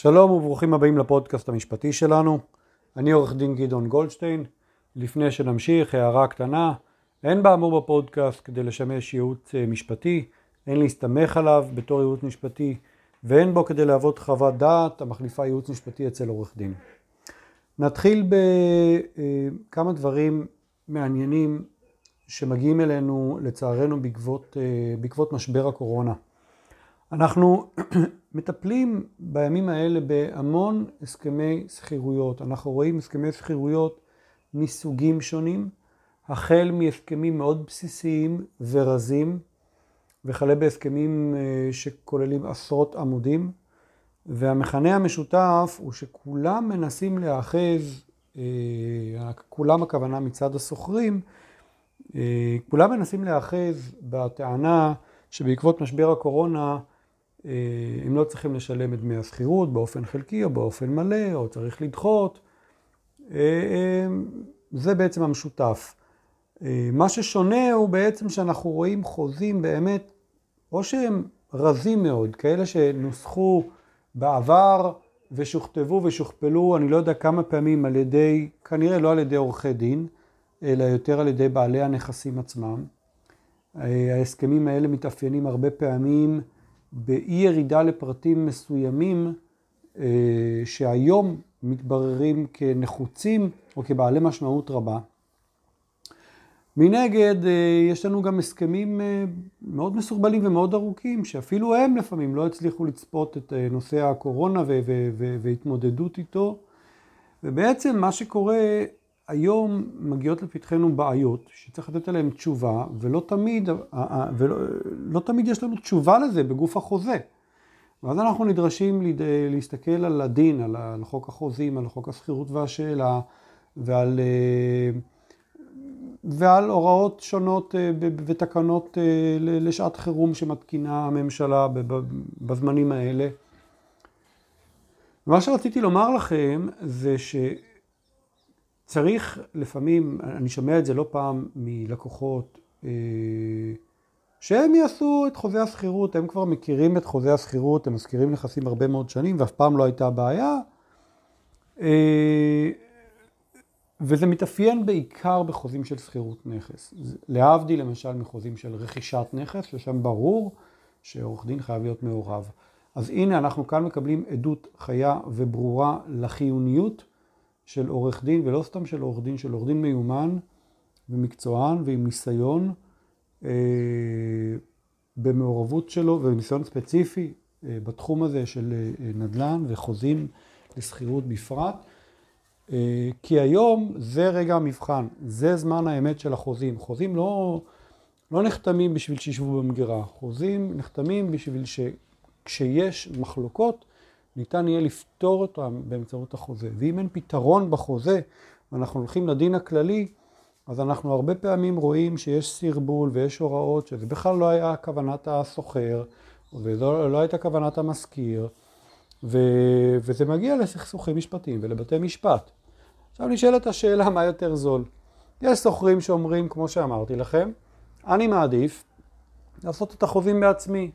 שלום וברוכים הבאים לפודקאסט המשפטי שלנו. אני עורך דין גדעון גולדשטיין. לפני שנמשיך, הערה קטנה, אין באמור בפודקאסט כדי לשמש ייעוץ אה, משפטי, אין להסתמך עליו בתור ייעוץ משפטי, ואין בו כדי להוות חוות דעת המחליפה ייעוץ משפטי אצל עורך דין. נתחיל בכמה דברים מעניינים שמגיעים אלינו לצערנו בעקבות, אה, בעקבות משבר הקורונה. אנחנו מטפלים בימים האלה בהמון הסכמי שכירויות. אנחנו רואים הסכמי שכירויות מסוגים שונים, החל מהסכמים מאוד בסיסיים ורזים, וכלה בהסכמים אה, שכוללים עשרות עמודים, והמכנה המשותף הוא שכולם מנסים להאחז, אה, כולם הכוונה מצד השוכרים, אה, כולם מנסים להאחז בטענה שבעקבות משבר הקורונה הם לא צריכים לשלם את דמי השכירות באופן חלקי או באופן מלא, או צריך לדחות. אה, זה בעצם המשותף. מה ששונה הוא בעצם שאנחנו רואים חוזים באמת, או שהם רזים מאוד, כאלה שנוסחו בעבר ושוכתבו ושוכפלו, אני לא יודע כמה פעמים על ידי, כנראה לא על ידי עורכי דין, אלא יותר על ידי בעלי הנכסים עצמם. ההסכמים האלה מתאפיינים הרבה פעמים באי ירידה לפרטים מסוימים אה, שהיום מתבררים כנחוצים או כבעלי משמעות רבה. מנגד, אה, יש לנו גם הסכמים אה, מאוד מסורבלים ומאוד ארוכים, שאפילו הם לפעמים לא הצליחו לצפות את נושא הקורונה והתמודדות איתו. ובעצם מה שקורה היום מגיעות לפתחנו בעיות שצריך לתת עליהן תשובה, ולא תמיד, ולא, לא תמיד יש לנו תשובה לזה בגוף החוזה. ואז אנחנו נדרשים להסתכל על הדין, על חוק החוזים, על חוק השכירות והשאלה, ועל, ועל הוראות שונות ותקנות לשעת חירום שמתקינה הממשלה בזמנים האלה. מה שרציתי לומר לכם זה ש... צריך לפעמים, אני שומע את זה לא פעם מלקוחות, אה, שהם יעשו את חוזה השכירות, הם כבר מכירים את חוזה השכירות, הם מזכירים נכסים הרבה מאוד שנים ואף פעם לא הייתה בעיה. אה, וזה מתאפיין בעיקר בחוזים של שכירות נכס. להבדיל למשל מחוזים של רכישת נכס, ששם ברור שעורך דין חייב להיות מעורב. אז הנה אנחנו כאן מקבלים עדות חיה וברורה לחיוניות של עורך דין, ולא סתם של עורך דין, של עורך דין מיומן ומקצוען ועם ניסיון אה, במעורבות שלו וניסיון ספציפי אה, בתחום הזה של אה, נדל"ן וחוזים לשכירות בפרט. אה, כי היום זה רגע המבחן, זה זמן האמת של החוזים. חוזים לא, לא נחתמים בשביל שישבו במגירה, חוזים נחתמים בשביל שכשיש מחלוקות, ניתן יהיה לפתור אותם באמצעות החוזה. ואם אין פתרון בחוזה, ואנחנו הולכים לדין הכללי, אז אנחנו הרבה פעמים רואים שיש סרבול ויש הוראות שזה בכלל לא היה כוונת הסוחר, וזו לא הייתה כוונת המשכיר, ו... וזה מגיע לסכסוכים משפטיים ולבתי משפט. עכשיו נשאלת השאלה מה יותר זול. יש סוחרים שאומרים, כמו שאמרתי לכם, אני מעדיף לעשות את החוזים בעצמי.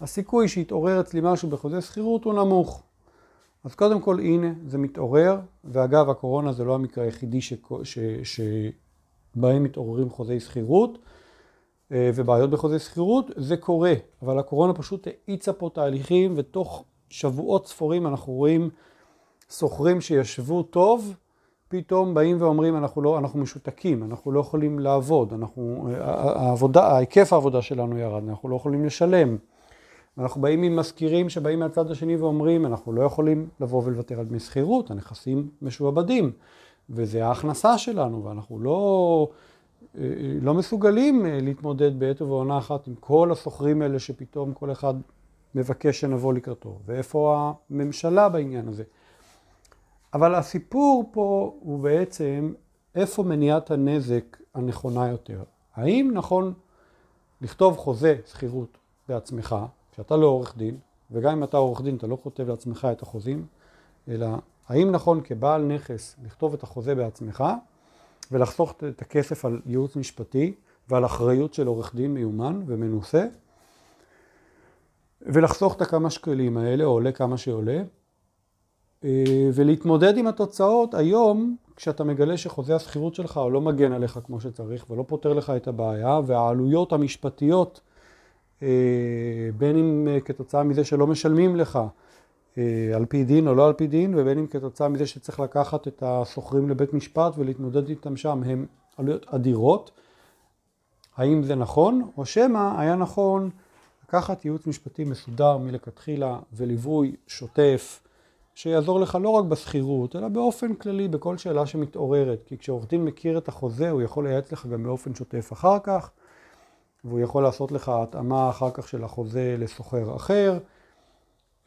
הסיכוי שיתעורר אצלי משהו בחוזה שכירות הוא נמוך. אז קודם כל הנה זה מתעורר, ואגב הקורונה זה לא המקרה היחידי ש... ש... שבהם מתעוררים חוזי שכירות אה, ובעיות בחוזי שכירות, זה קורה, אבל הקורונה פשוט האיצה פה תהליכים ותוך שבועות ספורים אנחנו רואים שוכרים שישבו טוב, פתאום באים ואומרים אנחנו, לא, אנחנו משותקים, אנחנו לא יכולים לעבוד, אנחנו, העבודה, ההיקף העבודה שלנו ירד, אנחנו לא יכולים לשלם. אנחנו באים עם מזכירים שבאים מהצד השני ואומרים, אנחנו לא יכולים לבוא ולוותר על דמי שכירות, הנכסים משועבדים, וזה ההכנסה שלנו, ואנחנו לא, אה, לא מסוגלים אה, להתמודד בעת ובעונה אחת עם כל הסוחרים האלה שפתאום כל אחד מבקש שנבוא לקראתו, ואיפה הממשלה בעניין הזה. אבל הסיפור פה הוא בעצם איפה מניעת הנזק הנכונה יותר. האם נכון לכתוב חוזה שכירות בעצמך, שאתה לא עורך דין, וגם אם אתה עורך דין אתה לא כותב לעצמך את החוזים, אלא האם נכון כבעל נכס לכתוב את החוזה בעצמך ולחסוך את הכסף על ייעוץ משפטי ועל אחריות של עורך דין מיומן ומנוסה, ולחסוך את הכמה שקלים האלה, או עולה כמה שעולה, אה, ולהתמודד עם התוצאות היום, כשאתה מגלה שחוזה השכירות שלך לא מגן עליך כמו שצריך ולא פותר לך את הבעיה, והעלויות המשפטיות, בין אם כתוצאה מזה שלא משלמים לך על פי דין או לא על פי דין, ובין אם כתוצאה מזה שצריך לקחת את השוכרים לבית משפט ולהתמודד איתם שם, הם עלויות אדירות. האם זה נכון, או שמא היה נכון לקחת ייעוץ משפטי מסודר מלכתחילה וליווי שוטף שיעזור לך לא רק בשכירות, אלא באופן כללי בכל שאלה שמתעוררת. כי כשעורך דין מכיר את החוזה, הוא יכול לייעץ לך גם באופן שוטף אחר כך, והוא יכול לעשות לך התאמה אחר כך של החוזה לסוחר אחר,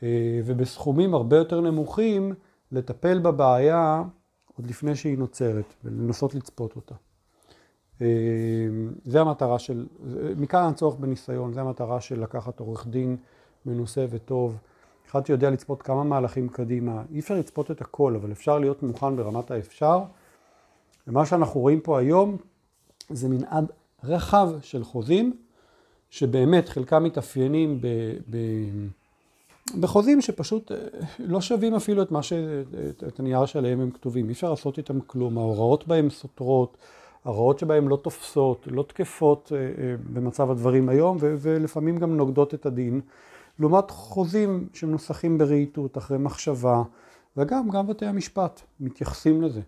אה, ובסכומים הרבה יותר נמוכים לטפל בבעיה עוד לפני שהיא נוצרת, ולנסות לצפות אותה. אה, זה המטרה של, מכאן הצורך בניסיון, זה המטרה של לקחת עורך דין מנוסה וטוב. אחד שיודע לצפות כמה מהלכים קדימה. אי אפשר לצפות את הכל, אבל אפשר להיות מוכן ברמת האפשר. ומה שאנחנו רואים פה היום זה מנעד רחב של חוזים, שבאמת חלקם מתאפיינים ב... ב בחוזים שפשוט אה, לא שווים אפילו את, ש... את הנייר שעליהם הם כתובים, אי אפשר לעשות איתם כלום, ההוראות בהם סותרות, ההוראות שבהם לא תופסות, לא תקפות אה, אה, במצב הדברים היום, ו... ולפעמים גם נוגדות את הדין. לעומת חוזים שמנוסחים ברהיטות, אחרי מחשבה, וגם, גם בתי המשפט מתייחסים לזה.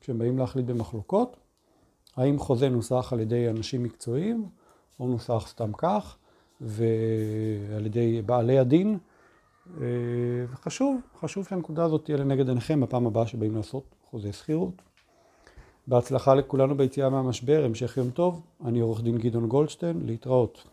כשהם באים להחליט במחלוקות, האם חוזה נוסח על ידי אנשים מקצועיים, או נוסח סתם כך, ועל ידי בעלי הדין. אה, וחשוב, חשוב שהנקודה הזאת תהיה לנגד עיניכם בפעם הבאה שבאים לעשות חוזה שכירות. בהצלחה לכולנו ביציאה מהמשבר, המשך יום טוב. אני עורך דין גדעון גולדשטיין, להתראות.